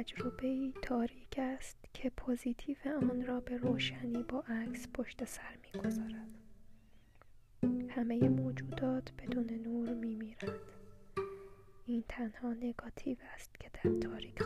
تجربه تاریک است که پوزیتیو آن را به روشنی با عکس پشت سر می‌گذارد همه موجودات بدون نور میمیرند این تنها نگاتیو است که در تاریک